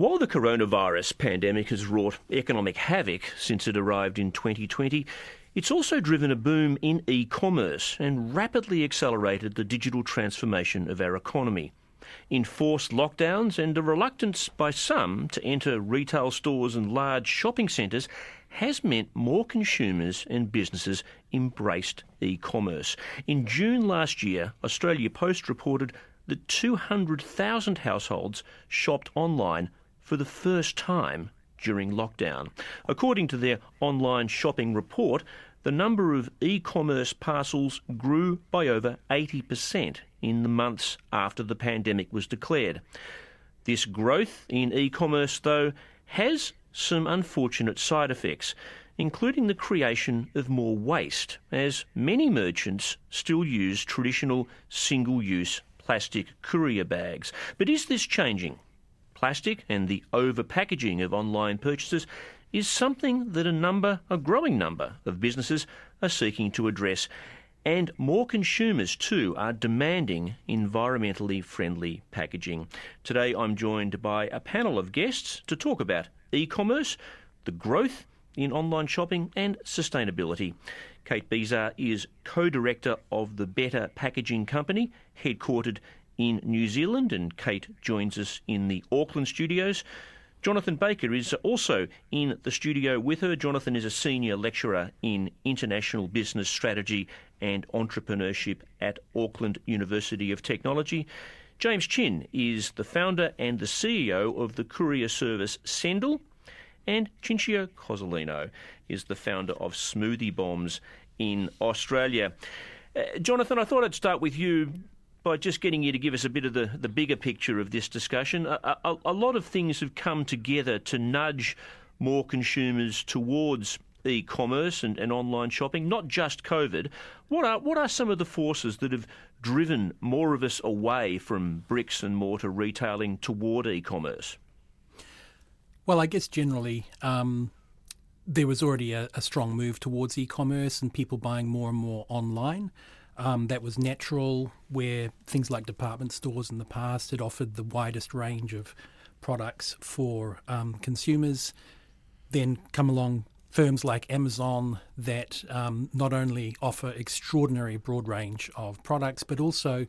While the coronavirus pandemic has wrought economic havoc since it arrived in 2020, it's also driven a boom in e commerce and rapidly accelerated the digital transformation of our economy. Enforced lockdowns and a reluctance by some to enter retail stores and large shopping centres has meant more consumers and businesses embraced e commerce. In June last year, Australia Post reported that 200,000 households shopped online for the first time during lockdown. According to their online shopping report, the number of e commerce parcels grew by over 80% in the months after the pandemic was declared. This growth in e commerce, though, has some unfortunate side effects, including the creation of more waste, as many merchants still use traditional single use plastic courier bags. But is this changing? Plastic and the over packaging of online purchases is something that a number, a growing number of businesses are seeking to address. And more consumers too are demanding environmentally friendly packaging. Today I'm joined by a panel of guests to talk about e commerce, the growth in online shopping, and sustainability. Kate Bezar is co director of the Better Packaging Company, headquartered in New Zealand, and Kate joins us in the Auckland studios. Jonathan Baker is also in the studio with her. Jonathan is a senior lecturer in international business strategy and entrepreneurship at Auckland University of Technology. James Chin is the founder and the CEO of the courier service Sendle. And Cinzia Cozzolino is the founder of Smoothie Bombs in Australia. Uh, Jonathan, I thought I'd start with you by just getting you to give us a bit of the, the bigger picture of this discussion. A, a, a lot of things have come together to nudge more consumers towards e-commerce and, and online shopping, not just COVID. What are what are some of the forces that have driven more of us away from bricks and mortar retailing toward e-commerce? Well, I guess generally um, there was already a, a, strong move towards e-commerce and people buying more and more online. Um, that was natural, where things like department stores in the past had offered the widest range of products for um, consumers. Then come along firms like Amazon that um, not only offer extraordinary broad range of products, but also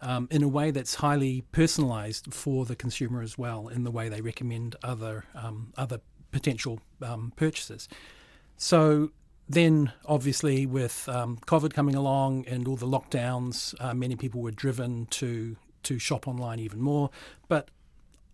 um, in a way that's highly personalised for the consumer as well, in the way they recommend other um, other potential um, purchases. So then, obviously, with um, COVID coming along and all the lockdowns, uh, many people were driven to to shop online even more. But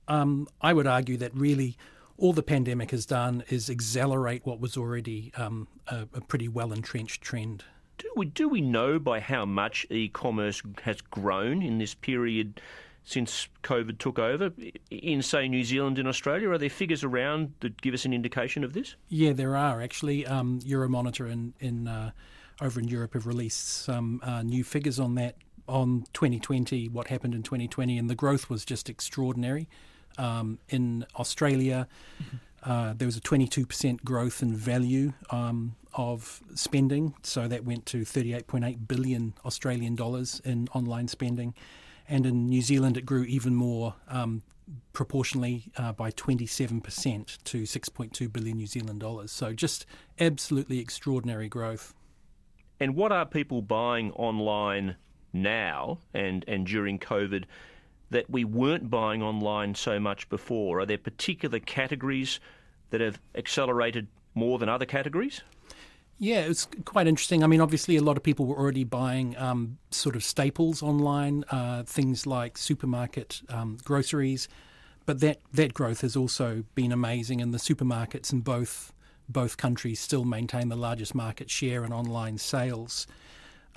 um, I would argue that really all the pandemic has done is accelerate what was already um, a, a, pretty well entrenched trend. Do we do we know by how much e-commerce has grown in this period since COVID took over in, say, New Zealand and Australia? Are there figures around that give us an indication of this? Yeah, there are actually. Um, Euromonitor in, in uh, over in Europe have released some uh, new figures on that on 2020, what happened in 2020, and the growth was just extraordinary. Um, in Australia, mm-hmm. uh, there was a 22% growth in value um, of spending, so that went to 38.8 billion Australian dollars in online spending and in New Zealand it grew even more um, proportionally uh, by 27% to 6.2 billion New Zealand dollars. So just absolutely extraordinary growth. And what are people buying online now and, and during COVID that we weren't buying online so much before? Are there particular categories that have accelerated more than other categories? Yeah, it's quite interesting. I mean, obviously, a lot of people were already buying um, sort of staples online, uh, things like supermarket um, groceries, but that, that growth has also been amazing, and the supermarkets in both both countries still maintain the largest market share in online sales.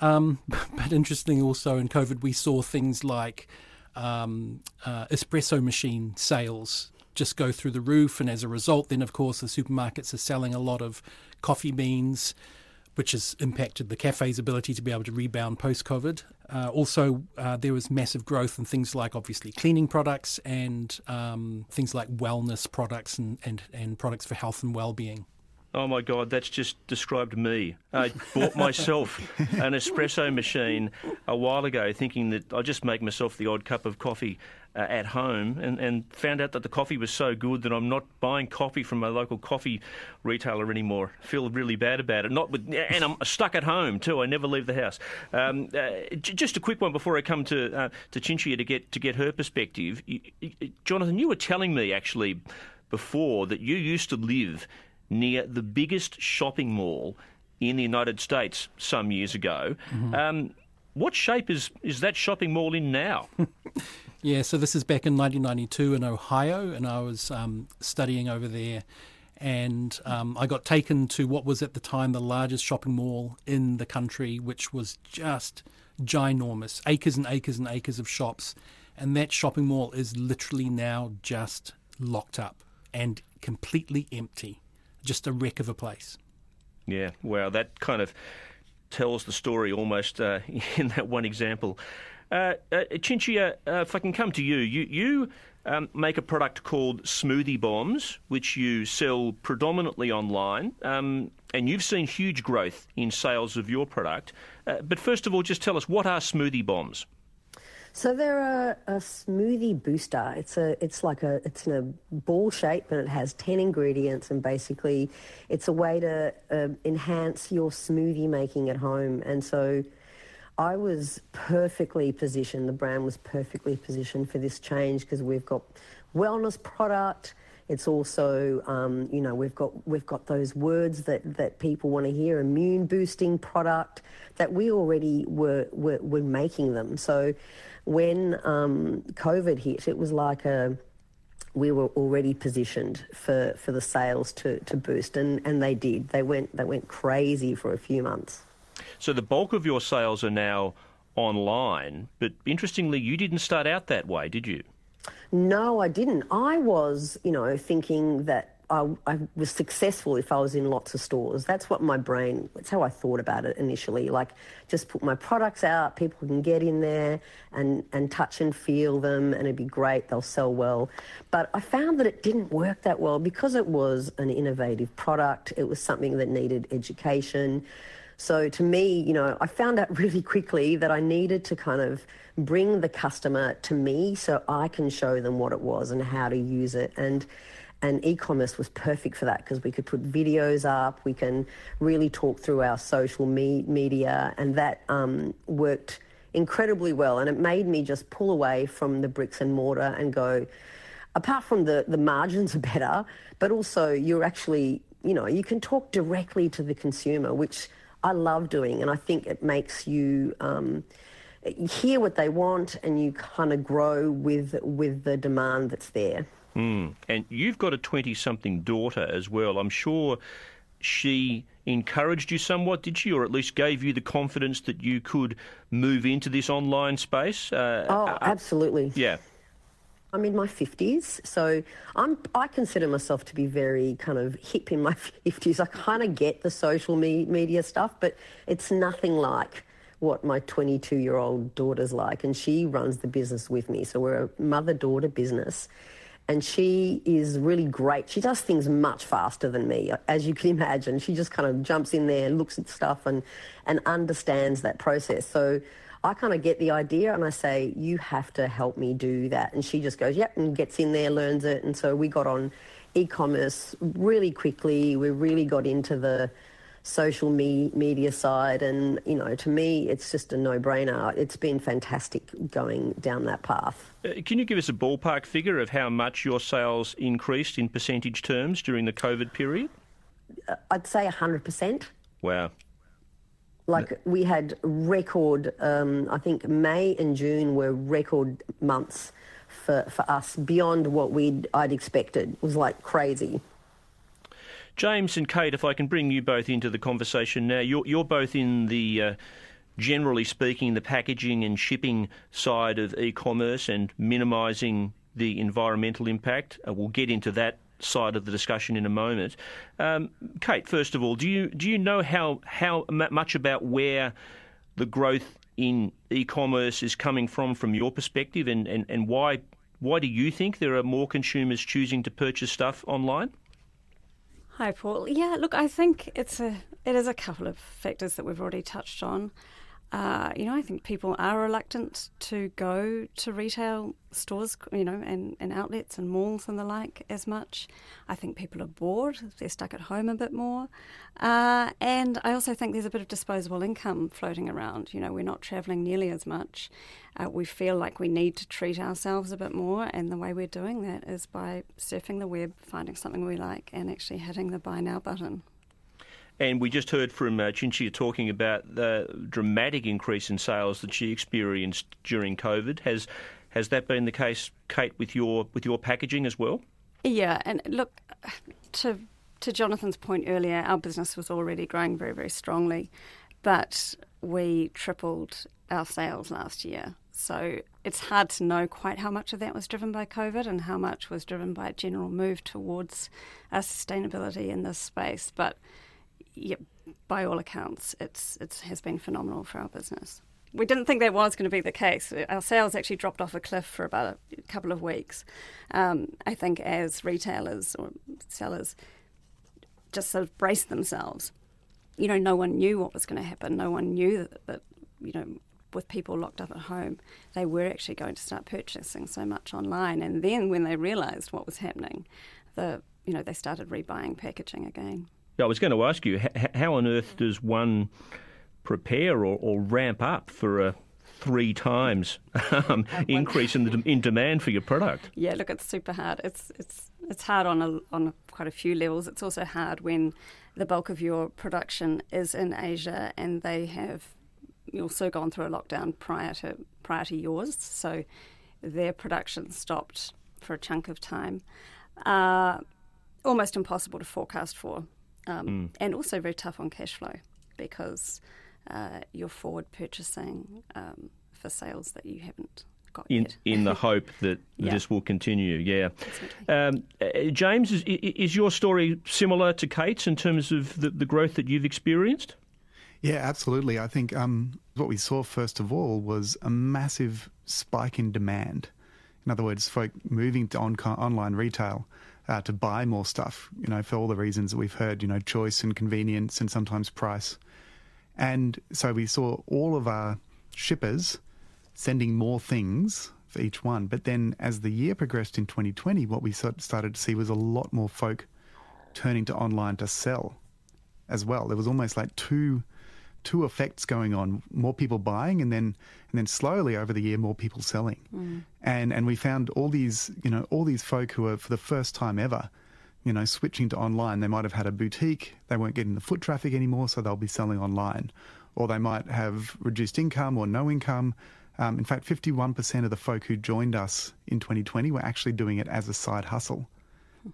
Um, but interesting, also in COVID, we saw things like um, uh, espresso machine sales just go through the roof. And as a result, then of course the supermarkets are selling a lot of coffee beans, which has impacted the cafe's ability to be able to rebound post COVID. Uh, also, uh, there was massive growth in things like obviously cleaning products and um, things like wellness products and, and, and products for health and well being. Oh my God, that's just described me. I bought myself an espresso machine a while ago, thinking that I'd just make myself the odd cup of coffee uh, at home, and, and found out that the coffee was so good that I'm not buying coffee from my local coffee retailer anymore. I feel really bad about it. Not with, and I'm stuck at home too. I never leave the house. Um, uh, j- just a quick one before I come to uh, to Cinzia to get to get her perspective. You, you, Jonathan, you were telling me actually before that you used to live near the biggest shopping mall in the United States some years ago. Mm-hmm. Um, what shape is, is that shopping mall in now? yeah, so this is back in 1992 in Ohio, and I was um, studying over there. And um, I got taken to what was at the time the largest shopping mall in the country, which was just ginormous acres and acres and acres of shops. And that shopping mall is literally now just locked up and completely empty just a wreck of a place. Yeah, wow, that kind of tells the story almost uh, in that one example. Uh, uh, Cinzia, uh, if I can come to you, you, you um, make a product called Smoothie Bombs, which you sell predominantly online, um, and you've seen huge growth in sales of your product. Uh, but first of all, just tell us what are Smoothie Bombs? So they're a, a, smoothie booster. It's a it's like a it's in a ball shape and it has ten ingredients and basically it's a way to uh, enhance your smoothie making at home. And so I was perfectly positioned. The brand was perfectly positioned for this change because we've got wellness product. It's also, um, you know, we've got we've got those words that, that people want to hear, immune boosting product that we already were, were, were making them. So when um, COVID hit, it was like a we were already positioned for, for the sales to, to boost, and, and they did. They went they went crazy for a few months. So the bulk of your sales are now online, but interestingly, you didn't start out that way, did you? No, I didn't. I was, you know, thinking that I, I, was successful if I was in lots of stores. That's what my brain, that's how I thought about it initially. Like, just put my products out, people can get in there and, and touch and feel them, and it'd be great, they'll sell well. But I found that it didn't work that well because it was an innovative product, it was something that needed education. So to me, you know, I found out really quickly that I needed to kind of bring the customer to me so I can show them what it was and how to use it. And and e-commerce was perfect for that because we could put videos up, we can really talk through our social me- media, and that um, worked incredibly well. And it made me just pull away from the bricks and mortar and go. Apart from the the margins are better, but also you're actually you know you can talk directly to the consumer, which I love doing, and I think it makes you. Um, hear what they want and you kind of grow with with the demand that's there. Mm. And you've got a 20 something daughter as well. I'm sure she encouraged you somewhat, did she, or at least gave you the confidence that you could move into this online space? Uh, oh, uh, absolutely. Yeah. I'm in my 50s, so I'm, I consider myself to be very kind of hip in my 50s. I kind of get the social me- media stuff, but it's nothing like what my 22 year old daughter's like, and she runs the business with me. So we're a mother daughter business and she is really great. She does things much faster than me, as you can imagine. She just kind of jumps in there, looks at stuff, and and understands that process. So I kind of get the idea, and I say, "You have to help me do that." And she just goes, "Yep," and gets in there, learns it. And so we got on e-commerce really quickly. We really got into the social me- media side. And, you know, to me, it's just a no brainer. It's been fantastic going down that path. Uh, can you give us a ballpark figure of how much your sales increased in percentage terms during the COVID period? Uh, I'd say 100%. Wow. Like we had record, um, I think May and June were record months for, for us beyond what we'd I'd expected. It was like crazy. James and Kate, if I can bring you both into the conversation now, you're, you're both in the, uh, generally speaking, the packaging and shipping side of e commerce and minimising the environmental impact. Uh, we'll get into that side of the discussion in a moment. Um, Kate, first of all, do you do you know how how much about where the growth in e-commerce is coming from from your perspective, and, and, and why why do you think there are more consumers choosing to purchase stuff online? Hi, Paul. Yeah, look, I think it's a it is a couple of factors that we've already touched on. Uh, you know, I think people are reluctant to go to retail stores, you know, and, and outlets and malls and the like as much. I think people are bored, they're stuck at home a bit more. Uh, and I also think there's a bit of disposable income floating around. You know, we're not travelling nearly as much. Uh, we feel like we need to treat ourselves a bit more, and the way we're doing that is by surfing the web, finding something we like, and actually hitting the buy now button. And we just heard from uh, talking about the dramatic increase in sales that she experienced during COVID. Has has that been the case, Kate, with your with your packaging as well? Yeah, and look to to Jonathan's point earlier, our business was already growing very very strongly, but we tripled our sales last year. So it's hard to know quite how much of that was driven by COVID and how much was driven by a general move towards uh, sustainability in this space. But yeah, by all accounts, it's it has been phenomenal for our business. We didn't think that was going to be the case. Our sales actually dropped off a cliff for about a couple of weeks. Um, I think as retailers or sellers just sort of braced themselves. You know, no one knew what was going to happen. No one knew that, that you know, with people locked up at home, they were actually going to start purchasing so much online. And then when they realised what was happening, the you know they started rebuying packaging again. I was going to ask you, how on earth does one prepare or, or ramp up for a three times um, increase in the in demand for your product? Yeah, look, it's super hard. It's it's it's hard on a, on quite a few levels. It's also hard when the bulk of your production is in Asia and they have also gone through a lockdown prior to prior to yours, so their production stopped for a chunk of time. Uh, almost impossible to forecast for um, mm. and also very tough on cash flow because uh, you're forward purchasing um, for sales that you haven't got in, yet. in the hope that yeah. this will continue. Yeah, um, uh, James, is, is your story similar to Kate's in terms of the, the growth that you've experienced? Yeah, absolutely. I think um, what we saw first of all was a massive spike in demand. In other words, folk moving to on- online retail uh, to buy more stuff, you know, for all the reasons that we've heard, you know, choice and convenience and sometimes price. And so we saw all of our shippers sending more things for each one. But then as the year progressed in 2020, what we started to see was a lot more folk turning to online to sell as well. There was almost like two two effects going on: more people buying, and then and then slowly over the year, more people selling. Mm. And and we found all these you know all these folk who are for the first time ever, you know, switching to online. They might have had a boutique, they weren't getting the foot traffic anymore, so they'll be selling online, or they might have reduced income or no income. Um, in fact, 51% of the folk who joined us in 2020 were actually doing it as a side hustle.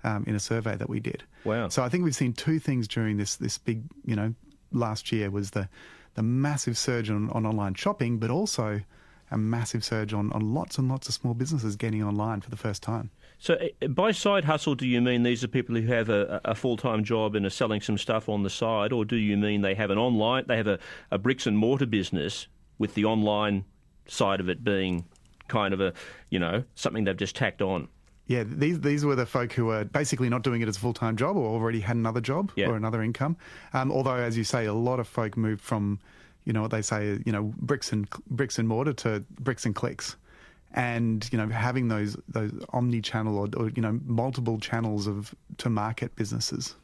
Um, in a survey that we did. Wow! So I think we've seen two things during this this big you know last year was the the massive surge on, on online shopping, but also a massive surge on, on lots and lots of small businesses getting online for the first time. So, eh, by side hustle, do you mean these are people who have a, a full time job and are selling some stuff on the side, or do you mean they have an online, they have a, a bricks and mortar business with the online side of it being kind of a, you know, something they've just tacked on? Yeah, these these were the folk who were basically not doing it as a full time job or already had another job yeah. or another income. Um, although, as you say, a lot of folk moved from, you know, what they say, you know, bricks and bricks and mortar to bricks and clicks, and you know, having those those omni channel or, or you know multiple channels of to market businesses.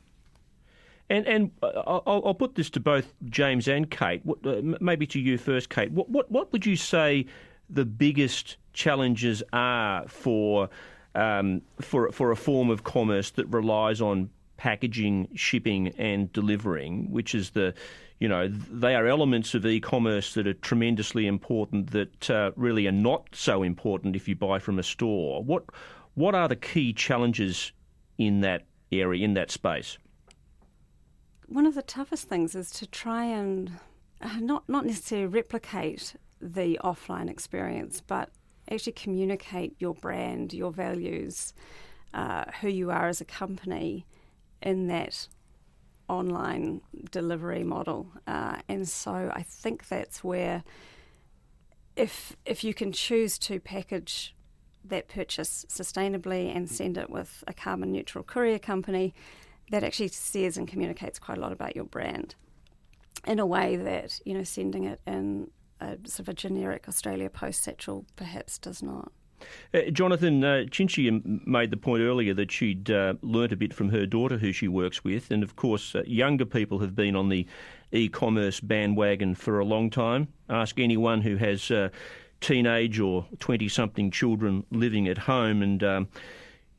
And and uh, I'll, I'll, put this to both James and Kate. Uh, maybe to you first, Kate. What what what would you say the biggest challenges are for um, for for a form of commerce that relies on packaging, shipping, and delivering, which is the you know, they are elements of e-commerce that are tremendously important that uh, really are not so important if you buy from a store. What what are the key challenges in that area, in that space? One of the toughest things is to try and uh, not not necessarily replicate the offline experience, but actually communicate your brand, your values, uh, who you are as a company in that online delivery model. Uh, and so I think that's where if if you can choose to package that purchase sustainably and send it with a carbon neutral courier company, that actually says and communicates quite a lot about your brand in a way that you know sending it in a sort of a generic Australia Post satchel perhaps does not. Uh, Jonathan, uh, made the point earlier that she'd uh, learnt a bit from her daughter, who she works with, and of course, uh, younger people have been on the e-commerce bandwagon for a long time. Ask anyone who has uh, teenage or twenty-something children living at home, and um,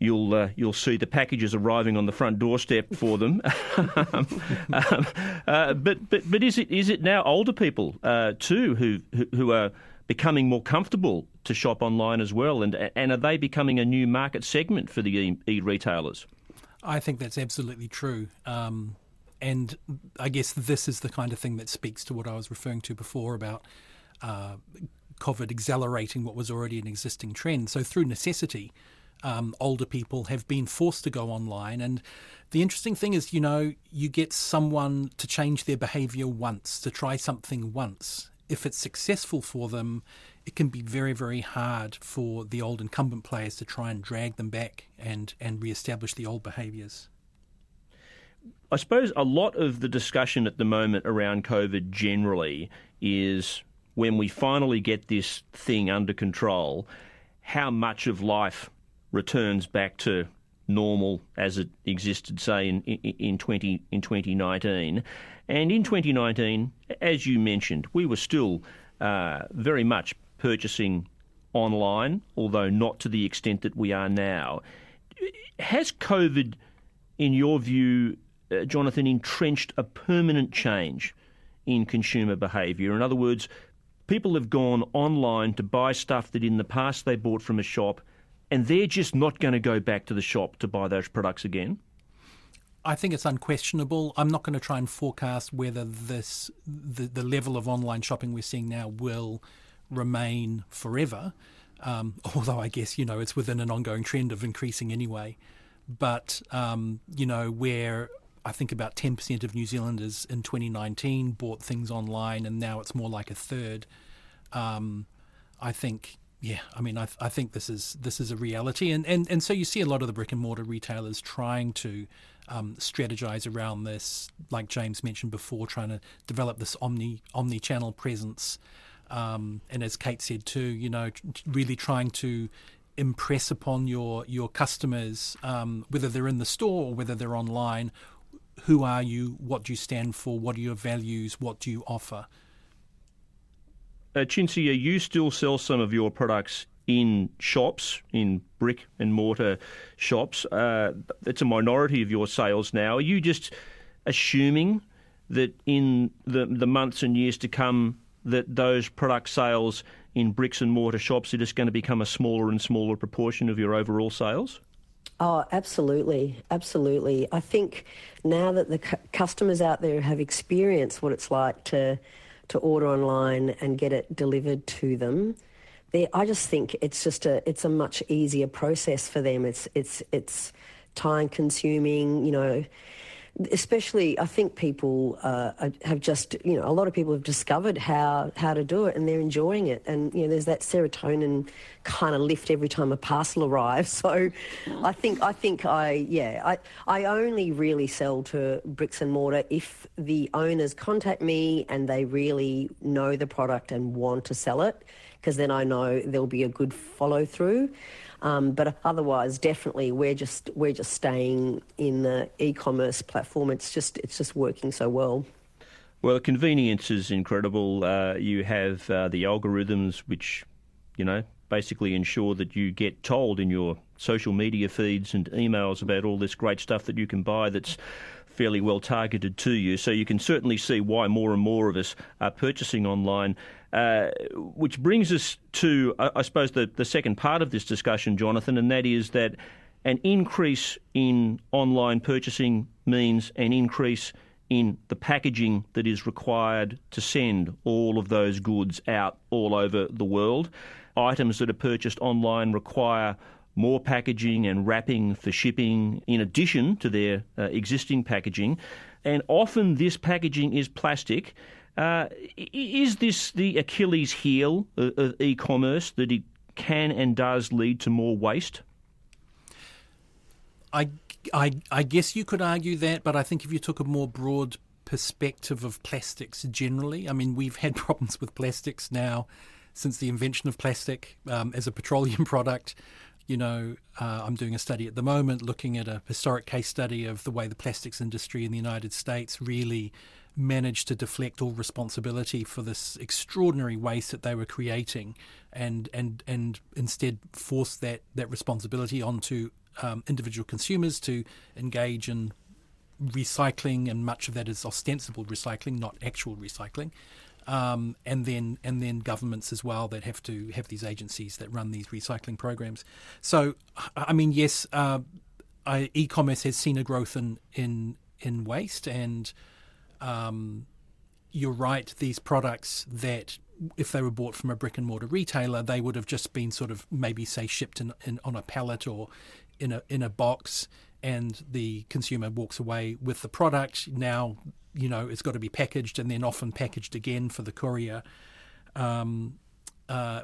you'll uh, you'll see the packages arriving on the front doorstep for them. um, uh, but but but is it is it now older people uh, too who who are becoming more comfortable to shop online as well, and and are they becoming a new market segment for the e retailers? I think that's absolutely true. Um, and I guess this is the kind of thing that speaks to what I was referring to before about uh, COVID accelerating what was already an existing trend. So, through necessity, um, older people have been forced to go online. And the interesting thing is, you know, you get someone to change their behavior once, to try something once. If it's successful for them, it can be very, very hard for the old incumbent players to try and drag them back and, and re-establish the old behaviours. I suppose a lot of the discussion at the moment around COVID generally is when we finally get this thing under control, how much of life returns back to normal as it existed, say, in, in, 20, in 2019. And in 2019, as you mentioned, we were still uh, very much purchasing online, although not to the extent that we are now. Has COVID, in your view, uh, Jonathan, entrenched a permanent change in consumer behaviour? In other words, people have gone online to buy stuff that in the past they bought from a shop and they're just not going to go back to the shop to buy those products again? I think it's unquestionable. I'm not going to try and forecast whether this the, the level of online shopping we're seeing now will remain forever. Um, although I guess you know it's within an ongoing trend of increasing anyway. But um, you know where I think about 10% of New Zealanders in 2019 bought things online, and now it's more like a third. Um, I think yeah, I mean, I, I think this is this is a reality, and, and and so you see a lot of the brick and mortar retailers trying to um, strategize around this, like James mentioned before, trying to develop this omni omni channel presence, um, and as Kate said too, you know, really trying to impress upon your your customers, um, whether they're in the store or whether they're online, who are you, what do you stand for, what are your values, what do you offer uh, you still sell some of your products in shops, in brick and mortar shops. Uh, it's a minority of your sales now. Are you just assuming that in the the months and years to come, that those product sales in bricks and mortar shops are just going to become a smaller and smaller proportion of your overall sales? Oh, absolutely, absolutely. I think now that the cu- customers out there have experienced what it's like to to order online and get it delivered to them. I just think it's just a it's a much easier process for them. It's it's it's time consuming, you know especially I think people uh, have just you know a lot of people have discovered how how to do it and they're enjoying it and you know there's that serotonin kind of lift every time a parcel arrives so I think I think I yeah I I only really sell to bricks and mortar if the owners contact me and they really know the product and want to sell it because then I know there'll be a good follow through. Um, but otherwise, definitely, we're just we're just staying in the e-commerce platform. It's just it's just working so well. Well, the convenience is incredible. Uh, you have uh, the algorithms, which you know basically ensure that you get told in your social media feeds and emails about all this great stuff that you can buy. That's fairly well targeted to you. So you can certainly see why more and more of us are purchasing online. Uh, which brings us to, I, I suppose, the, the second part of this discussion, Jonathan, and that is that an increase in online purchasing means an increase in the packaging that is required to send all of those goods out all over the world. Items that are purchased online require more packaging and wrapping for shipping in addition to their uh, existing packaging. And often this packaging is plastic. Uh, is this the Achilles heel of, e commerce that it can and does lead to more waste? I, I, I guess you could argue that, but I think if you took a more broad perspective of plastics generally, I mean, we've had problems with plastics now since the invention of plastic um, as a petroleum product. You know, uh, I'm doing a study at the moment looking at a historic case study of the way the plastics industry in the United States really managed to deflect all responsibility for this extraordinary waste that they were creating and and and instead force that that responsibility onto um, individual consumers to engage in recycling and much of that is ostensible recycling not actual recycling. Um, and then and then governments as well that have to have these agencies that run these recycling programs. So I mean yes uh, I, e-commerce has seen a growth in in in waste and um, you're right, these products that if they were bought from a brick and mortar retailer, they would have just been sort of maybe say shipped in, in, on a pallet or in a in a box, and the consumer walks away with the product. Now, you know, it's got to be packaged and then often packaged again for the courier. Um, uh,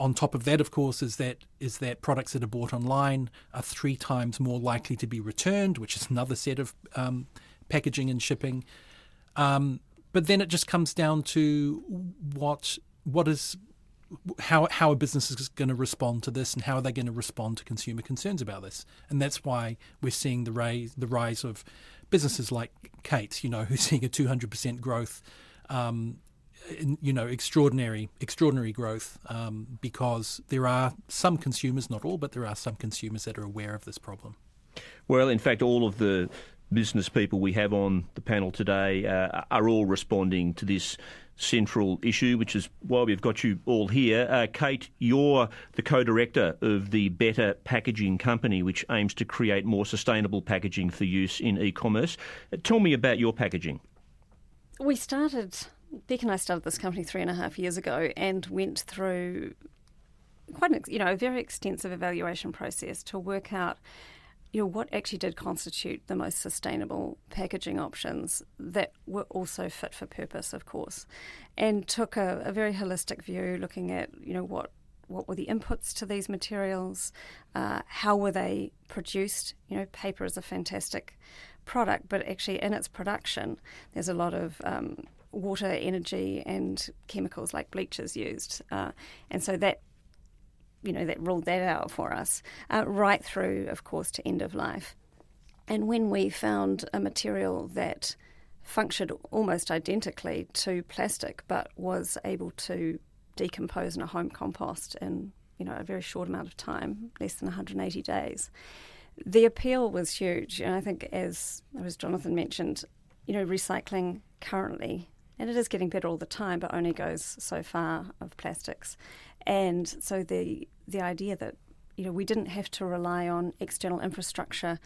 on top of that, of course, is that is that products that are bought online are three times more likely to be returned, which is another set of um, packaging and shipping. Um, but then it just comes down to what what is how how a business is going to respond to this and how are they going to respond to consumer concerns about this. And that's why we're seeing the rise the rise of businesses like Kate's you know who's seeing a 200% growth um, in, you know extraordinary extraordinary growth um, because there are some consumers not all but there are some consumers that are aware of this problem. Well in fact all of the business people we have on the panel today uh, are all responding to this central issue, which is why we've got you all here. Uh, Kate, you're the co director of the Better Packaging Company, which aims to create more sustainable packaging for use in e commerce. Uh, tell me about your packaging. We started, Beck and I started this company three and a half years ago and went through quite an, you know, a very extensive evaluation process to work out you know, what actually did constitute the most sustainable packaging options that were also fit for purpose, of course, and took a, a very holistic view, looking at you know what what were the inputs to these materials, uh, how were they produced. You know, paper is a fantastic product, but actually in its production, there's a lot of um, water, energy, and chemicals like bleaches used, uh, and so that you know, that ruled that out for us, uh, right through, of course, to end of life. And when we found a material that functioned almost identically to plastic, but was able to decompose in a home compost in you know a very short amount of time, less than 180 days, the appeal was huge. And I think, as as Jonathan mentioned, you know, recycling currently and it is getting better all the time, but only goes so far of plastics. And so the the idea that you know we didn't have to rely on external infrastructure,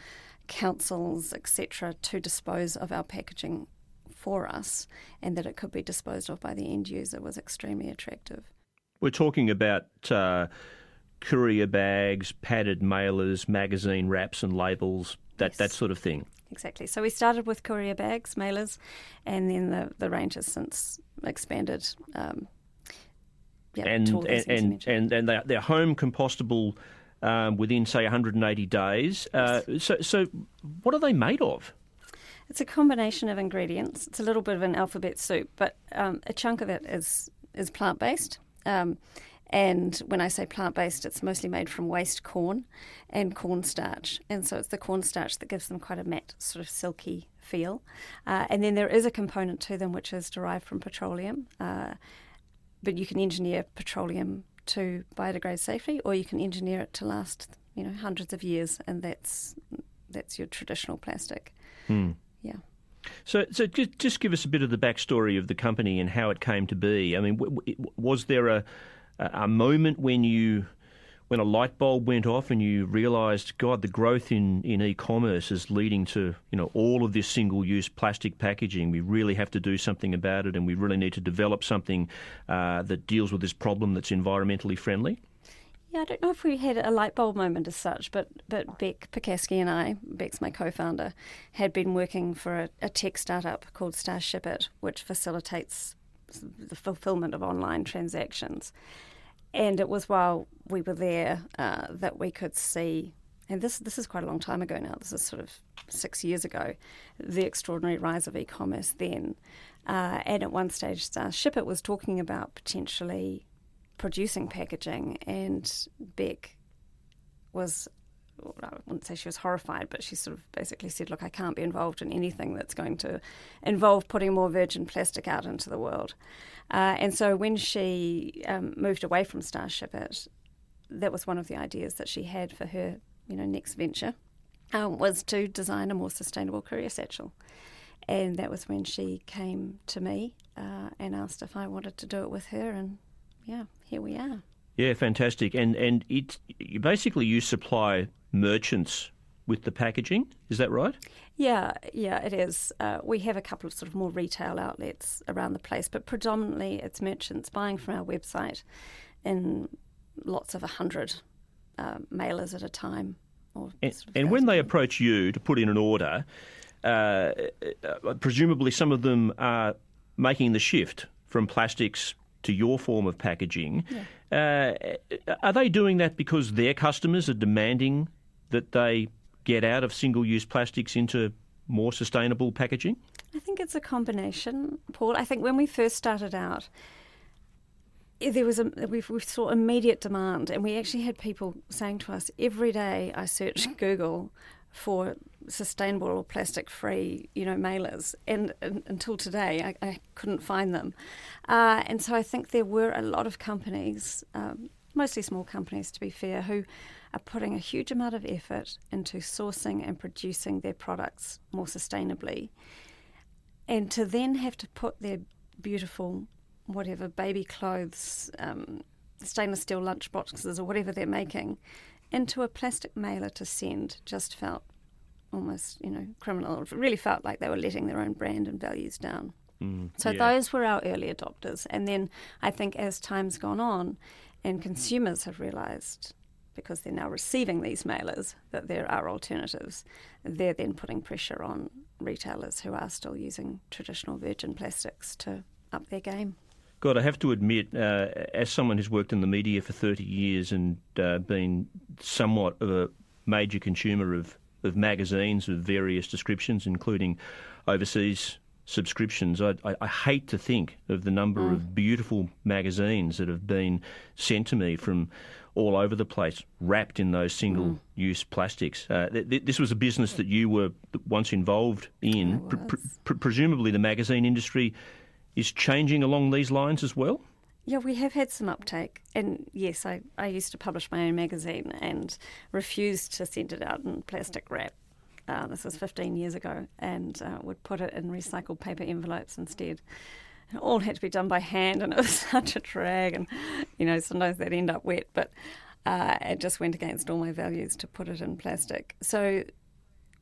councils, etc., to dispose of our packaging for us, and that it could be disposed of by the end user was extremely attractive. We're talking about. Uh, courier bags, padded mailers, magazine wraps and labels, that, yes. that sort of thing exactly. So we started with courier bags, mailers, and then the, the range has since expanded. Um, yeah, and, and, and, and, and they're, they're home compostable um, within, say, 180 days. Uh, so, so, what are they made of? It's a combination of ingredients. It's a little bit of an alphabet soup, but um, a chunk of it is is plant based. Um, and when I say plant based, it's mostly made from waste corn and cornstarch. And so it's the cornstarch that gives them quite a matte, sort of silky feel. Uh, and then there is a component to them which is derived from petroleum. Uh, but you can engineer petroleum to biodegrade safely, or you can engineer it to last, you know, hundreds of years, and that's that's your traditional plastic. Hmm. Yeah. So, so just, just give us a bit of the backstory of the company and how it came to be. I mean, w- w- was there a a moment when you when a light bulb went off and you realised, God, the growth in, in e-commerce is leading to you know all of this single-use plastic packaging. We really have to do something about it, and we really need to develop something uh, that deals with this problem that's environmentally friendly. Yeah, I don't know if we had a light bulb moment as such, but but Beck Percasky and I, Beck's my co-founder, had been working for a, a tech startup called Starshipit, which facilitates the fulfillment of online transactions. And it was while we were there uh, that we could see and this this is quite a long time ago now. This is sort of six years ago. The extraordinary rise of e-commerce then, uh, and at one stage, uh, Ship It was talking about potentially producing packaging, and Beck was. I wouldn't say she was horrified, but she sort of basically said, "Look, I can't be involved in anything that's going to involve putting more virgin plastic out into the world." Uh, and so when she um, moved away from Starshipit, that was one of the ideas that she had for her you know, next venture um, was to design a more sustainable courier satchel. And that was when she came to me uh, and asked if I wanted to do it with her. And yeah, here we are. Yeah, fantastic. And and it basically you supply merchants with the packaging. Is that right? Yeah, yeah, it is. Uh, we have a couple of sort of more retail outlets around the place, but predominantly it's merchants buying from our website in lots of a hundred uh, mailers at a time. and, sort of and when they approach you to put in an order, uh, uh, presumably some of them are making the shift from plastics to your form of packaging. Yeah. Uh, are they doing that because their customers are demanding that they get out of single use plastics into more sustainable packaging? I think it's a combination, Paul. I think when we first started out, there was a we, saw immediate demand, and we actually had people saying to us every day. I search Google for sustainable or plastic free, you know, mailers, and, and until today I, I, couldn't find them. Uh, and so I think there were a lot of companies, um, mostly small companies to be fair, who are putting a huge amount of effort into sourcing and producing their products more sustainably, and to then have to put their beautiful whatever baby clothes, um, stainless steel lunch boxes, or whatever they're making, into a plastic mailer to send just felt almost, you know, criminal. It really felt like they were letting their own brand and values down. Mm, so yeah. those were our early adopters. And then I think as time's gone on and consumers have realised, because they're now receiving these mailers, that there are alternatives, they're then putting pressure on retailers who are still using traditional virgin plastics to up their game. God, I have to admit, uh, as someone who's worked in the media for 30 years and uh, been somewhat of a major consumer of, of magazines of various descriptions, including overseas subscriptions, I, I, I hate to think of the number mm. of beautiful magazines that have been sent to me from all over the place, wrapped in those single use mm. plastics. Uh, th- th- this was a business that you were once involved in. Pre- pre- presumably, the magazine industry is changing along these lines as well? Yeah, we have had some uptake. And yes, I, I used to publish my own magazine and refused to send it out in plastic wrap. Uh, this was 15 years ago, and uh, would put it in recycled paper envelopes instead. It all had to be done by hand, and it was such a drag. And, you know, sometimes they'd end up wet, but uh, it just went against all my values to put it in plastic. So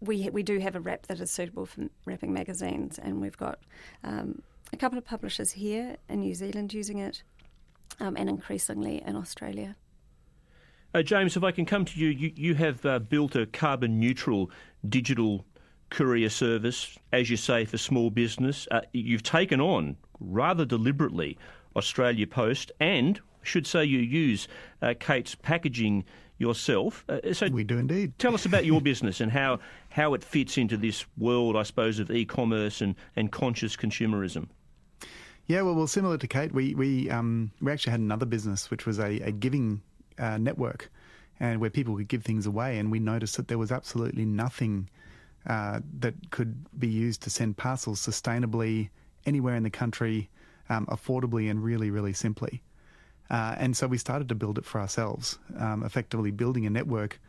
we, we do have a wrap that is suitable for wrapping magazines, and we've got um, a couple of publishers here in New Zealand using it, um, and increasingly in Australia. Uh, James, if I can come to you, you, you have uh, built a carbon neutral digital courier service, as you say, for small business. Uh, you've taken on rather deliberately Australia Post, and should say you use uh, Kate's packaging yourself. Uh, so we do indeed. Tell us about your business and how, how it fits into this world, I suppose, of e-commerce and, and conscious consumerism. Yeah, well, well, similar to Kate, we we um, we actually had another business which was a, a giving uh, network, and where people could give things away, and we noticed that there was absolutely nothing uh, that could be used to send parcels sustainably anywhere in the country, um, affordably and really, really simply. Uh, and so we started to build it for ourselves, um, effectively building a network.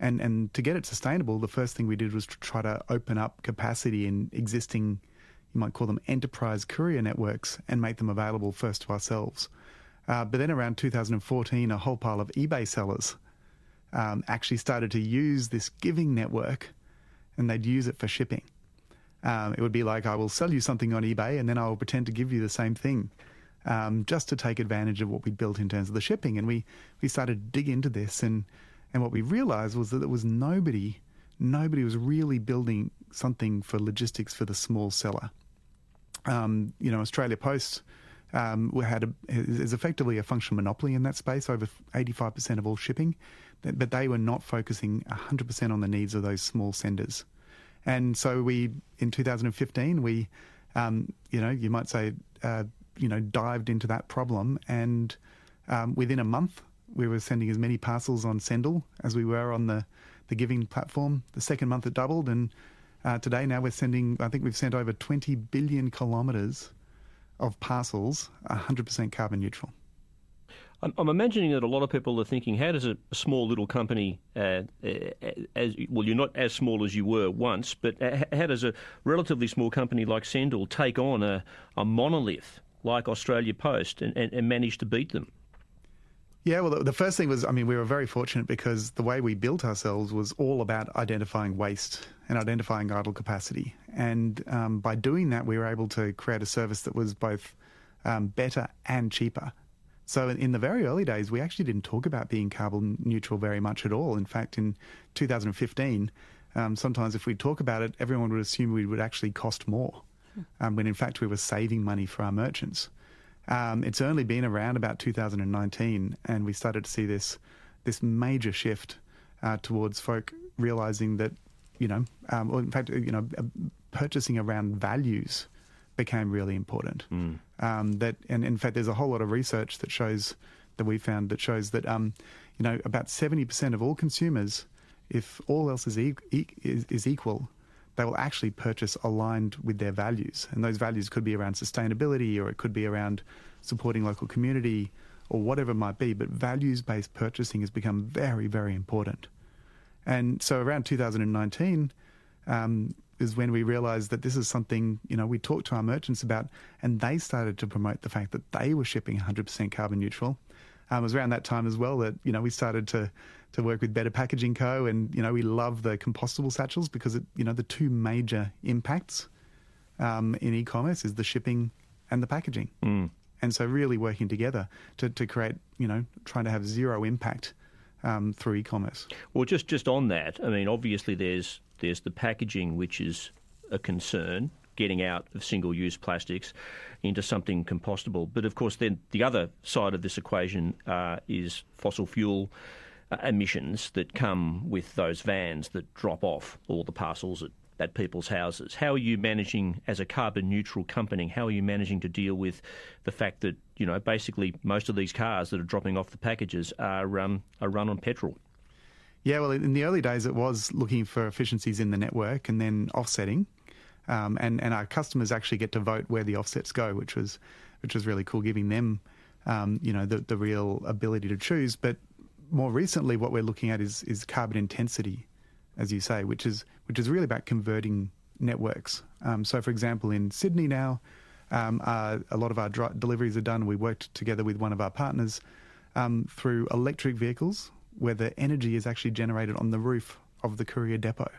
And, and to get it sustainable, the first thing we did was to try to open up capacity in existing, you might call them enterprise courier networks, and make them available first to ourselves. Uh, but then around 2014, a whole pile of eBay sellers um, actually started to use this giving network and they'd use it for shipping. Um, it would be like, I will sell you something on eBay and then I will pretend to give you the same thing um, just to take advantage of what we built in terms of the shipping. And we, we started to dig into this, and, and what we realized was that there was nobody, nobody was really building something for logistics for the small seller. Um, you know, Australia Post um, had a, is effectively a functional monopoly in that space, over 85% of all shipping. but they were not focusing 100% on the needs of those small senders. And so we, in 2015, we, um, you know, you might say, uh, you know, dived into that problem, and um, within a month, we were sending as many parcels on Sendle as we were on the, the giving platform. The second month it doubled, and uh, today now we're sending, I think we've sent over 20 billion kilometres of parcels 100% carbon neutral. I'm, I'm, imagining that a lot of people are thinking, how does a, small little company, uh, uh, as well, you're not as small as you were once, but how does a relatively small company like Sendle take on a, a monolith like Australia Post and, and, and manage to beat them? Yeah, well, the first thing was, I mean, we were very fortunate because the way we built ourselves was all about identifying waste and identifying idle capacity. And um, by doing that, we were able to create a service that was both um, better and cheaper. So in the very early days, we actually didn't talk about being carbon neutral very much at all. In fact, in 2015, um, sometimes if we talk about it, everyone would assume we would actually cost more, um, when in fact we were saving money for our merchants. Um, it's only been around about 2019, and we started to see this this major shift uh, towards folk realizing that, you know, um, or in fact, you know, uh, purchasing around values became really important. Mm. Um, that, and in fact, there's a whole lot of research that shows that we found that shows that, um, you know, about 70% of all consumers, if all else is, e- e- is, is equal, they will actually purchase aligned with their values. And those values could be around sustainability or it could be around supporting local community or whatever it might be. But values based purchasing has become very, very important. And so around 2019 um, is when we realized that this is something, you know, we talked to our merchants about and they started to promote the fact that they were shipping 100% carbon neutral. Um, it was around that time as well that, you know, we started to to work with Better Packaging Co. And, you know, we love the compostable satchels because, it, you know, the two major impacts um, in e commerce is the shipping and the packaging. Mm. And so, really working together to, to create, you know, trying to have zero impact um, through e commerce. Well, just, just on that, I mean, obviously there's, there's the packaging, which is a concern getting out of single use plastics into something compostable. But of course, then the other side of this equation uh, is fossil fuel uh, emissions that come with those vans that drop off all the parcels at, at people's houses. How are you managing, as a carbon neutral company, how are you managing to deal with the fact that, you know, basically most of these cars that are dropping off the packages are, um, are run on petrol? Yeah, well, in the early days, it was looking for efficiencies in the network and then offsetting. Um, and, and our customers actually get to vote where the offsets go, which was, which was really cool, giving them um, you know, the, the real ability to choose. But more recently, what we're looking at is is carbon intensity, as you say, which is which is really about converting networks. Um, so, for example, in Sydney now, um, uh, a lot of our dri- deliveries are done. We worked together with one of our partners um, through electric vehicles, where the energy is actually generated on the roof of the courier depot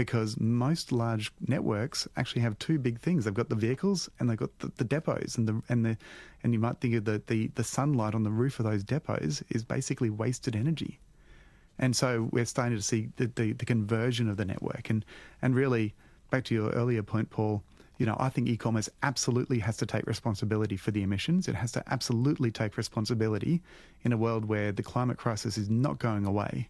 because most large networks actually have two big things. They've got the vehicles and they've got the, the depots and the and the and you might think of the, the, the sunlight on the roof of those depots is basically wasted energy. And so we're starting to see the, the, the conversion of the network and and really back to your earlier point, Paul, you know, I think e-commerce absolutely has to take responsibility for the emissions. It has to absolutely take responsibility in a world where the climate crisis is not going away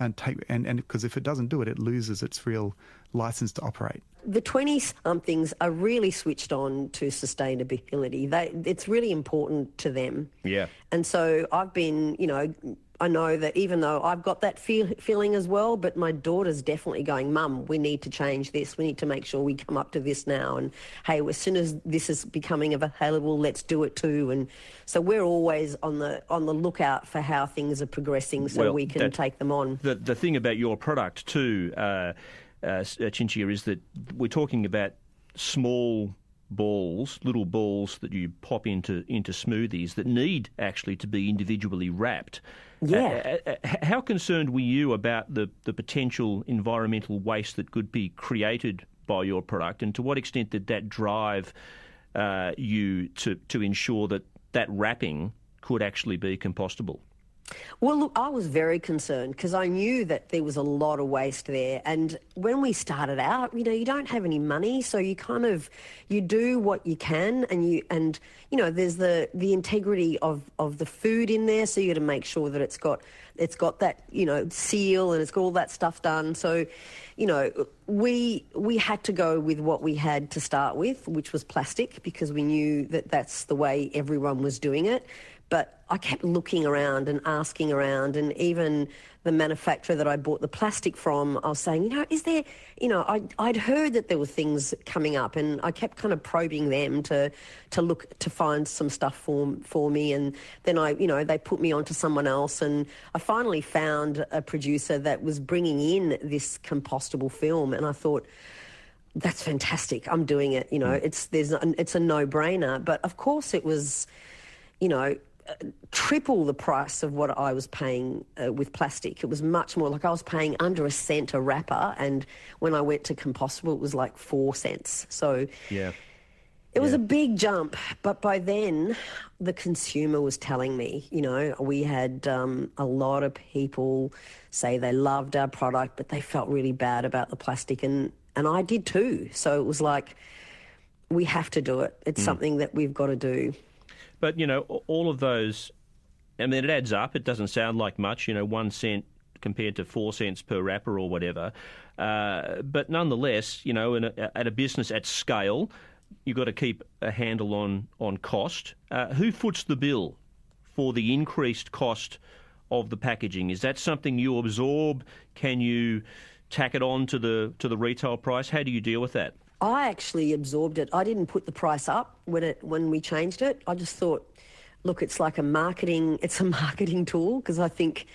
and take and and because if it doesn't do it, it loses its real license to operate. The twenty somethings are really switched on to sustainability. They, it's really important to them. Yeah. And so I've been, you know, I know that even though I've got that feel, feeling as well, but my daughter's definitely going, Mum, we need to change this. We need to make sure we come up to this now. And hey, as soon as this is becoming available, let's do it too. And so we're always on the on the lookout for how things are progressing, so well, we can that, take them on. The the thing about your product too, uh, uh, Cinzia, is that we're talking about small balls, little balls that you pop into into smoothies that need actually to be individually wrapped. Yeah. Uh, uh, uh, how concerned were you about the, the potential environmental waste that could be created by your product, and to what extent did that drive uh, you to to ensure that that wrapping could actually be compostable? Well, look, I was very concerned because I knew that there was a lot of waste there. And when we started out, you know, you don't have any money, so you kind of you do what you can, and you and you know, there's the the integrity of of the food in there, so you got to make sure that it's got it's got that you know seal and it's got all that stuff done. So, you know, we we had to go with what we had to start with, which was plastic, because we knew that that's the way everyone was doing it. But I kept looking around and asking around, and even the manufacturer that I bought the plastic from, I was saying, you know, is there, you know, I, I'd heard that there were things coming up, and I kept kind of probing them to to look to find some stuff for for me, and then I, you know, they put me onto someone else, and I finally found a producer that was bringing in this compostable film, and I thought that's fantastic. I'm doing it. You know, mm. it's there's it's a no brainer. But of course, it was, you know, triple the price of what I was paying uh, with plastic. It was much more like I was paying under a cent a wrapper, and when I went to compostable, it was like four cents. So yeah. It was yeah. a big jump, but by then the consumer was telling me, you know, we had um, a lot of people say they loved our product, but they felt really bad about the plastic, and, and I did too. So it was like, we have to do it. It's mm. something that we've got to do. But, you know, all of those, I mean, it adds up. It doesn't sound like much, you know, one cent compared to four cents per wrapper or whatever. Uh, but nonetheless, you know, a, at a business at scale, you've got to keep a handle on, on cost. Uh, who foots the bill for the increased cost of the packaging? Is that something you absorb? Can you tack it on to the to the retail price? How do you deal with that? I actually absorbed it. I didn't put the price up when it when we changed it. I just thought, look, it's like a marketing. It's a marketing tool because I think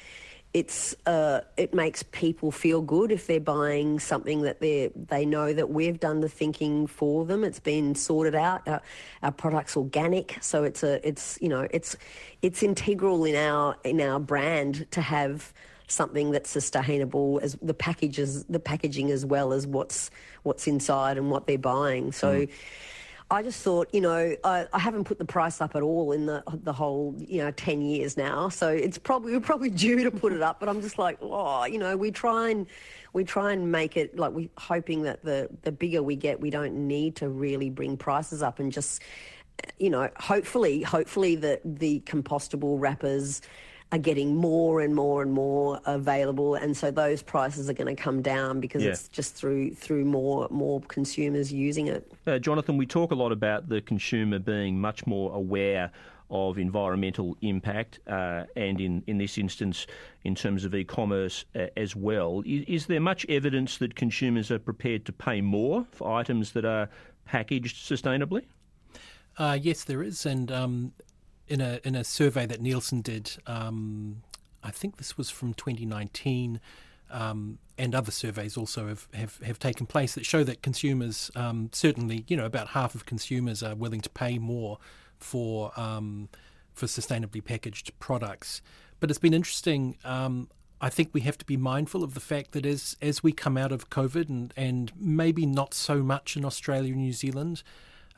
it's uh, it makes people feel good if they're buying something that they they know that we've done the thinking for them. It's been sorted out. Our, our product's organic, so it's a it's you know it's it's integral in our in our brand to have something that's sustainable as the packages, the packaging as well as what's what's inside and what they're buying. So. Mm. I just thought, you know, I, I, haven't put the price up at all in the the whole, you know, ten years now. So it's probably we're probably due to put it up. But I'm just like, oh, you know, we try and we try and make it like we hoping that the the bigger we get, we don't need to really bring prices up and just, you know, hopefully, hopefully the the compostable wrappers are getting more and more and more available, and so those prices are going to come down because yeah. it's just through through more more consumers using it. Uh, Jonathan, we talk a lot about the consumer being much more aware of environmental impact, uh, and in, in this instance, in terms of e commerce uh, as well. Is, is, there much evidence that consumers are prepared to pay more for items that are packaged sustainably? Uh, yes, there is, and um, in a in a survey that Nielsen did, um, I think this was from 2019. Um, and other surveys also have, have, have, taken place that show that consumers, um, certainly, you know, about half of consumers are willing to pay more for um, for sustainably packaged products. But it's been interesting. Um, I think we have to be mindful of the fact that as as we come out of COVID and, and maybe not so much in Australia and New Zealand,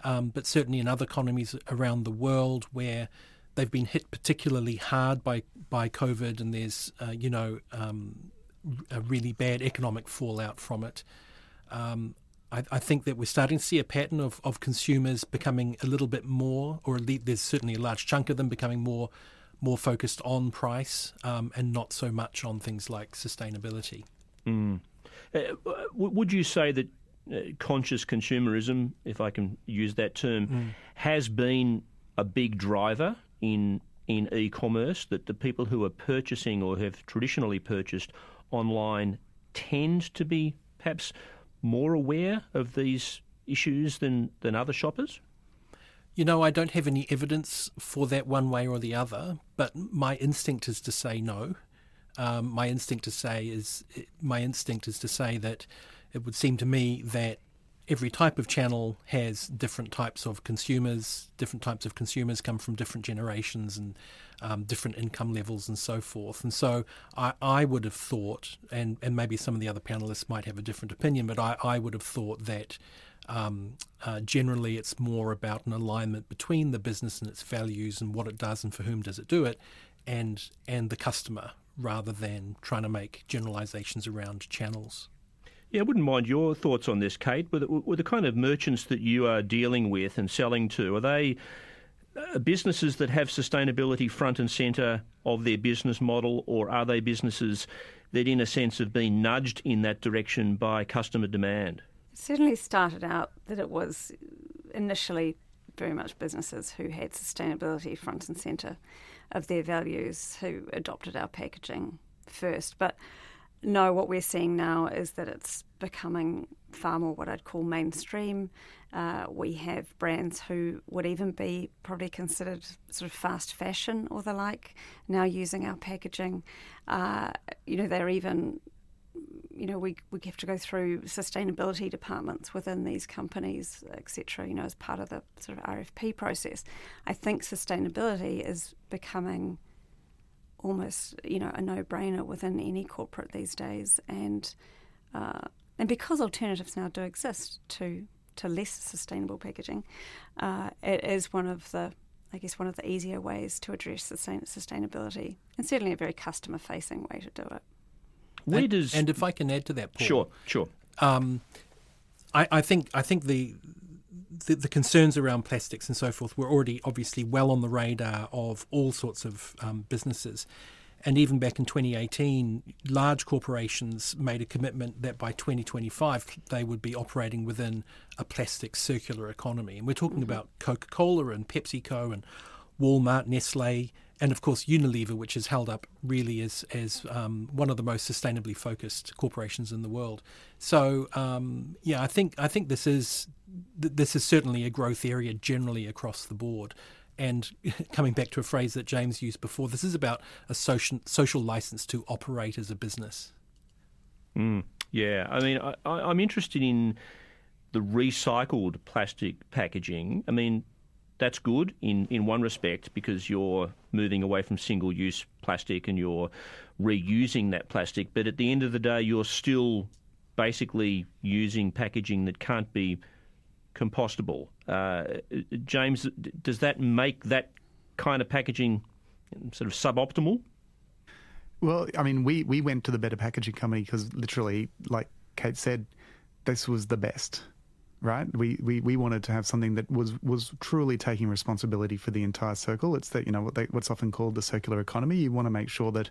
um, but certainly in other economies around the world where they've been hit particularly hard by by COVID, and there's uh, you know um, a really bad economic fallout from it. Um, I, I, think that we're starting to see a pattern of, of consumers becoming a little bit more, or there's certainly a large chunk of them becoming more more focused on price um, and not so much on things like sustainability. Mm. Uh, would you say that conscious consumerism, if I can use that term, mm. has been a big driver in in e-commerce. That the people who are purchasing or have traditionally purchased online tend to be perhaps more aware of these issues than than other shoppers. You know, I don't have any evidence for that one way or the other, but my instinct is to say no. Um, my instinct to say is my instinct is to say that it would seem to me that every type of channel has different types of consumers. Different types of consumers come from different generations and um, different income levels and so forth. And so I, I, would have thought, and, and maybe some of the other panelists might have a different opinion, but I, I would have thought that um, uh, generally it's more about an alignment between the business and its values and what it does and for whom does it do it, and and the customer rather than trying to make generalizations around channels. Yeah, I wouldn't mind your thoughts on this, Kate. With the, with the kind of merchants that you are dealing with and selling to, are they uh, businesses that have sustainability front and centre of their business model, or are they businesses that, in a sense, have been nudged in that direction by customer demand? It certainly started out that it was initially very much businesses who had sustainability front and centre of their values who adopted our packaging first. But no, what we're seeing now is that it's becoming far more what I'd call mainstream. Uh, we have brands who would even be probably considered sort of fast fashion or the like now using our packaging. Uh, you know, they're even you know, we, we have to go through sustainability departments within these companies, etc., you know, as part of the sort of RFP process. I think sustainability is becoming almost, you know, a no-brainer within any corporate these days. And uh, and because alternatives now do exist to, to less sustainable packaging, uh, it is one of the I guess one of the easier ways to address sustain- sustainability, and certainly a very customer-facing way to do it. Where and, does and if I can add to that, Paul, sure, sure. Um, I, I, think I think the, the, the concerns around plastics and so forth were already obviously well on the radar of all sorts of um, businesses. And even back in 2018, large corporations made a commitment that by 2025 they would be operating within a plastic circular economy. And we're talking mm-hmm. about Coca Cola and PepsiCo and Walmart, Nestle, and of course Unilever, which is held up really as as um, one of the most sustainably focused corporations in the world. So um, yeah, I think I think this is this is certainly a growth area generally across the board. And coming back to a phrase that James used before, this is about a social social license to operate as a business. Mm, yeah, I mean, I, I'm interested in the recycled plastic packaging. I mean, that's good in, in one respect because you're moving away from single use plastic and you're reusing that plastic. But at the end of the day, you're still basically using packaging that can't be compostable. Uh, James, does that make that kind of packaging sort of suboptimal? Well, I mean, we, we went to the Better Packaging Company because literally, like Kate said, this was the best right? We, we we wanted to have something that was was truly taking responsibility for the entire circle. It's that you know what they, what's often called the circular economy. You want to make sure that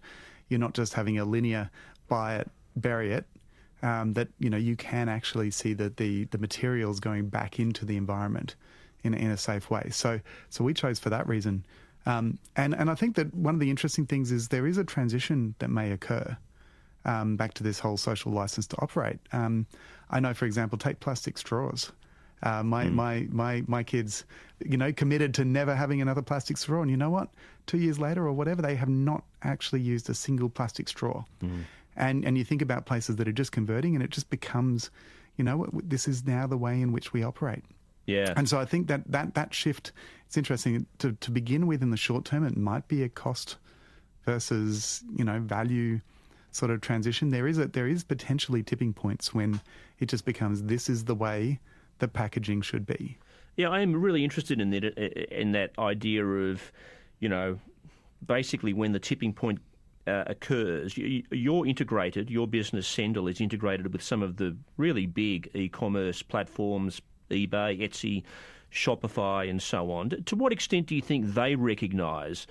you're not just having a linear buy it, bury it. Um, that you know you can actually see that the the materials going back into the environment in in a safe way. So so we chose for that reason. Um, and and I think that one of the interesting things is there is a transition that may occur um, back to this whole social license to operate. Um, I know, for example, take plastic straws. Uh, my, mm. my, my, my kids, you know, committed to never having another plastic straw. And you know what? Two years later or whatever, they have not actually used a single plastic straw. Mm. And, and you think about places that are just converting and it just becomes, you know, this is now the way in which we operate. Yeah. And so I think that, that, that shift, it's interesting to, to begin with in the short term, it might be a cost versus, you know, value sort of transition, there is a, there is potentially tipping points when it just becomes this is the way the packaging should be. Yeah, I am really interested in that in that idea of, you know, basically when the tipping point uh, occurs, you're integrated. Your business Sendle is integrated with some of the really big e-commerce platforms, eBay, Etsy, Shopify, and so on. To what extent do you think they recognise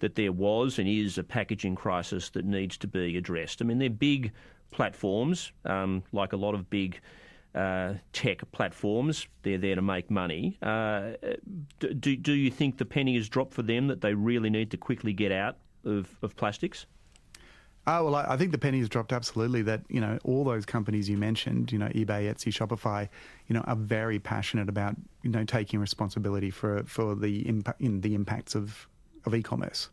that there was and is a packaging crisis that needs to be addressed. I mean, they're big platforms, um, like a lot of big uh, tech platforms. They're there to make money. Uh, do, do you think the penny has dropped for them that they really need to quickly get out of, of plastics? Oh, well, I think the penny has dropped absolutely. That, you know, all those companies you mentioned, you know, eBay, Etsy, Shopify, you know, are very passionate about, you know, taking responsibility for, for the, impact, in the impacts of of e-commerce.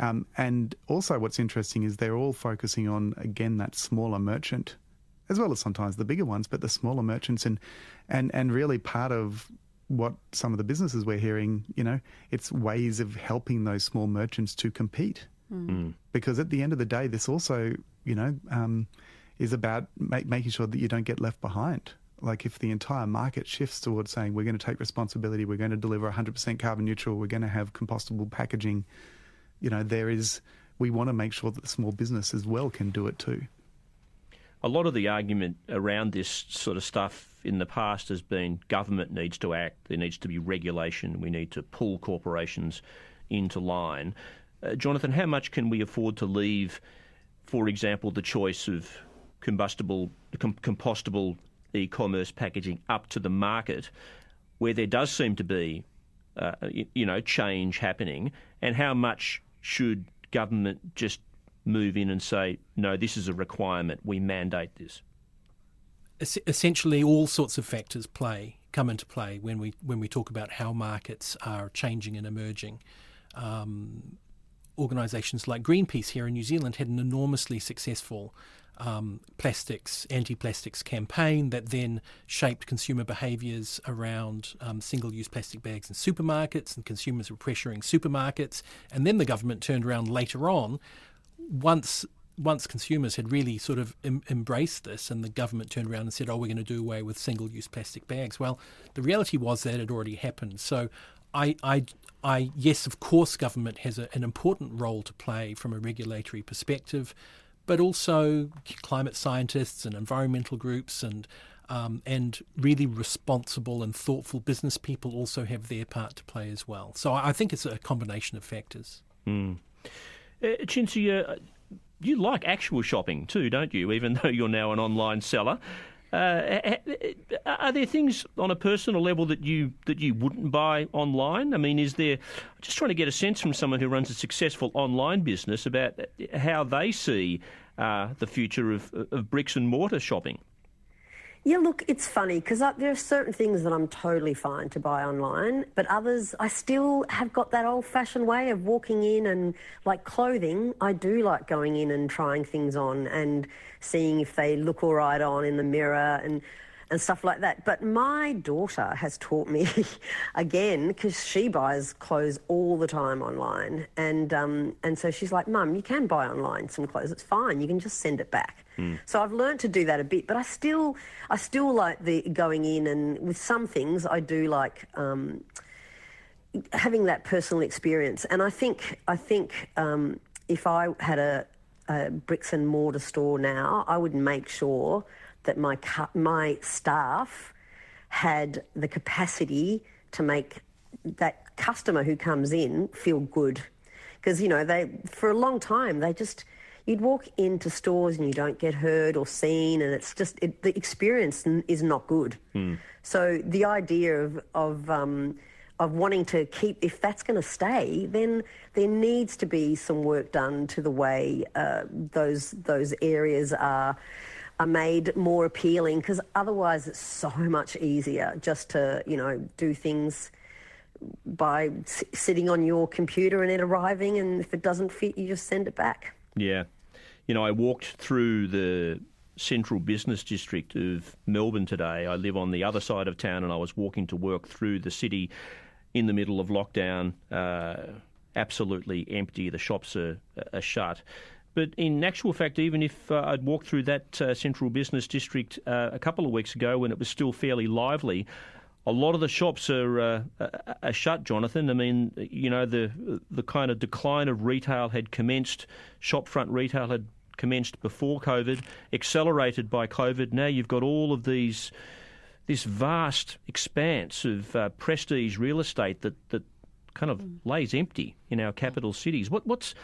Um, and also, what's interesting is they're all focusing on again that smaller merchant, as well as sometimes the bigger ones, but the smaller merchants, and and and really part of what some of the businesses we're hearing, you know, it's ways of helping those small merchants to compete. Mm. Because at the end of the day, this also, you know, um, is about make, making sure that you don't get left behind. Like if the entire market shifts towards saying we're going to take responsibility, we're going to deliver 100% carbon neutral, we're going to have compostable packaging, you know, there is, we want to make sure that the small business as well can do it too. A lot of the argument around this sort of stuff in the past has been government needs to act, there needs to be regulation, we need to pull corporations into line. Uh, Jonathan, how much can we afford to leave, for example, the choice of combustible, com- compostable e-commerce packaging up to the market, where there does seem to be, uh, you know, change happening, and how much should government just move in and say, no, this is a requirement, we mandate this? Essentially, all sorts of factors play come into play when we when we talk about how markets are changing and emerging. Um, organisations like Greenpeace here in New Zealand had an enormously successful um, plastics, anti plastics campaign that then shaped consumer behaviours around um, single use plastic bags in supermarkets, and consumers were pressuring supermarkets. And then the government turned around later on, once once consumers had really sort of em- embraced this and the government turned around and said, oh, we're going to do away with single use plastic bags. Well, the reality was that had already happened. So I, I, I yes, of course, government has a, an important role to play from a regulatory perspective but also climate scientists and environmental groups and um, and really responsible and thoughtful business people also have their part to play as well. So I think it's a combination of factors. Mm. Uh, you like actual shopping too, don't you? Even though you're now an online seller. Uh, are there things on a personal level that you that you wouldn't buy online? I mean, is there? Just trying to get a sense from someone who runs a successful online business about how they see uh, the future of, of bricks and mortar shopping. Yeah, look, it's funny because there are certain things that I'm totally fine to buy online, but others I still have got that old fashioned way of walking in and like clothing. I do like going in and trying things on and seeing if they look all right on in the mirror. And and stuff like that. But my daughter has taught me again because she buys clothes all the time online, and um, and so she's like, "Mum, you can buy online some clothes. It's fine. You can just send it back." Mm. So I've learned to do that a bit, but I still I still like the going in and with some things I do like. Um, having that personal experience, and I think I think um, if I had a, a bricks and mortar store now, I would make sure that my my staff had the capacity to make that customer who comes in feel good because you know they for a long time they just you'd walk into stores and you don't get heard or seen and it's just it, the experience is not good mm. so the idea of of um, of wanting to keep if that's going to stay then there needs to be some work done to the way uh, those those areas are are made more appealing because otherwise it's so much easier just to, you know, do things by s- sitting on your computer and it arriving, and if it doesn't fit, you just send it back. Yeah. You know, I walked through the central business district of Melbourne today. I live on the other side of town and I was walking to work through the city in the middle of lockdown. Uh, absolutely empty. The shops are, are shut. But in actual fact, even if uh, I'd walked through that uh, central business district uh, a couple of weeks ago when it was still fairly lively, a lot of the shops are, uh, are shut, Jonathan. I mean, you know, the the kind of decline of retail had commenced. Shopfront retail had commenced before COVID, accelerated by COVID. Now you've got all of these this vast expanse of uh, prestige real estate that that kind of mm. lays empty in our capital cities. What what's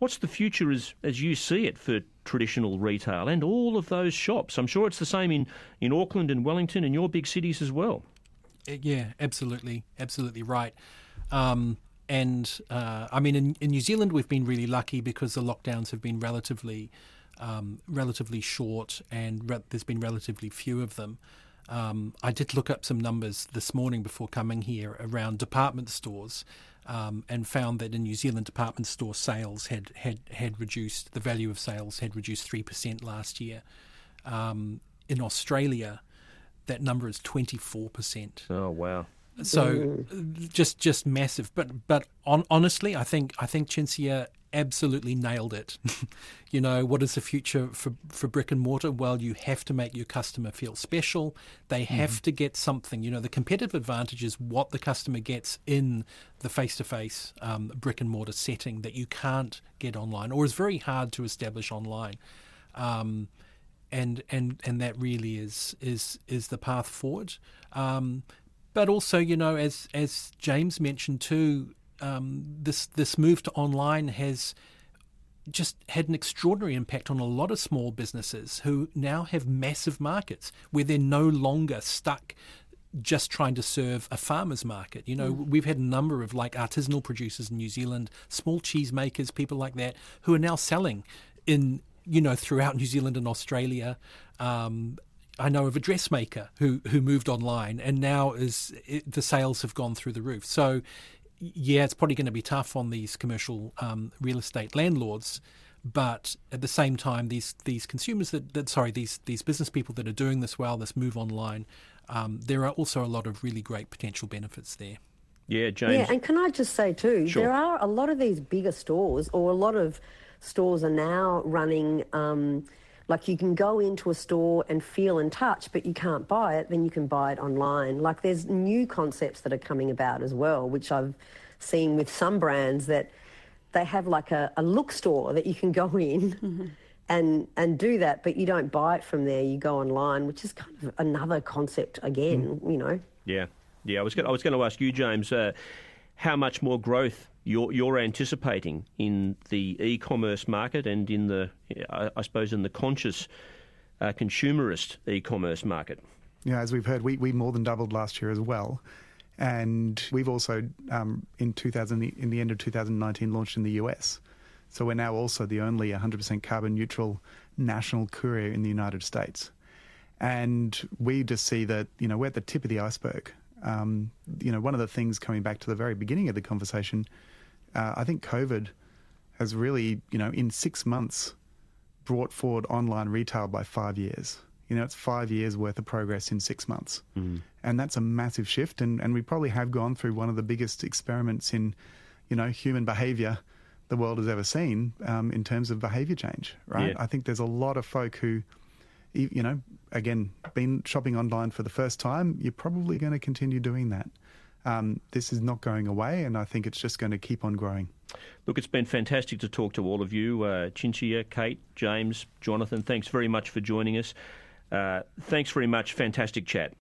What's the future as, as you see it for traditional retail and all of those shops? I'm sure it's the same in, in Auckland and Wellington and your big cities as well. Uh, yeah, absolutely, absolutely right. Um, and uh, I mean, in, in, New Zealand, we've been really lucky because the lockdowns have been relatively, um, relatively short, and re- there's been relatively few of them. Um, I did look up some numbers this morning before coming here around department stores, um, and found that in New Zealand, department store sales had, had, had reduced, the value of sales had reduced 3% last year. Um, in Australia, that number is 24%. Oh, wow. So mm. just just massive. But but on, honestly, I think I think Cinzia absolutely nailed it. you know, what is the future for, for brick and mortar? Well, you have to make your customer feel special. They have mm-hmm. to get something. You know, the competitive advantage is what the customer gets in the face to face brick and mortar setting that you can't get online or is very hard to establish online. Um, and and and that really is is is the path forward. Um, but also, you know, as as James mentioned too, um, this this move to online has just had an extraordinary impact on a lot of small businesses who now have massive markets where they're no longer stuck just trying to serve a farmer's market. You know, mm. we've had a number of like artisanal producers in New Zealand, small cheese makers, people like that, who are now selling in you know throughout New Zealand and Australia. Um, I know of a dressmaker who who moved online and now is it, the sales have gone through the roof. So yeah, it's probably going to be tough on these commercial um, real estate landlords, but at the same time, these these consumers that, that sorry these these business people that are doing this well, this move online, um, there are also a lot of really great potential benefits there. Yeah, James. Yeah, and can I just say too, sure. there are a lot of these bigger stores, or a lot of stores are now running. Um, like you can go into a store and feel and touch, but you can't buy it, then you can buy it online. Like there's new concepts that are coming about as well, which I've seen with some brands that they have like a, a look store that you can go in mm-hmm. and and do that, but you don't buy it from there. You go online, which is kind of another concept again, mm. you know. Yeah, yeah. I was going, I was going to ask you, James, uh, how much more growth you're, you're anticipating in the e-commerce market and in the, I suppose, in the conscious uh, consumerist e-commerce market. Yeah, as we've heard, we, we more than doubled last year as well. And we've also, um, in 2000, in the end of 2019, launched in the US. So we're now also the only 100% carbon neutral national courier in the United States. And we just see that, you know, we're at the tip of the iceberg. Um, you know, one of the things coming back to the very beginning of the conversation uh, I think COVID has really, you know, in six months brought forward online retail by five years. You know, it's five years worth of progress in six months. Mm-hmm. And that's a massive shift. And, and we probably have gone through one of the biggest experiments in, you know, human behavior the world has ever seen um, in terms of behavior change, right? Yeah. I think there's a lot of folk who, you know, again, been shopping online for the first time, you're probably going to continue doing that um, this is not going away, and I think it's just going to keep on growing. Look, it's been fantastic to talk to all of you. Uh, Cinzia, Kate, James, Jonathan, thanks very much for joining us. Uh, thanks very much. Fantastic chat.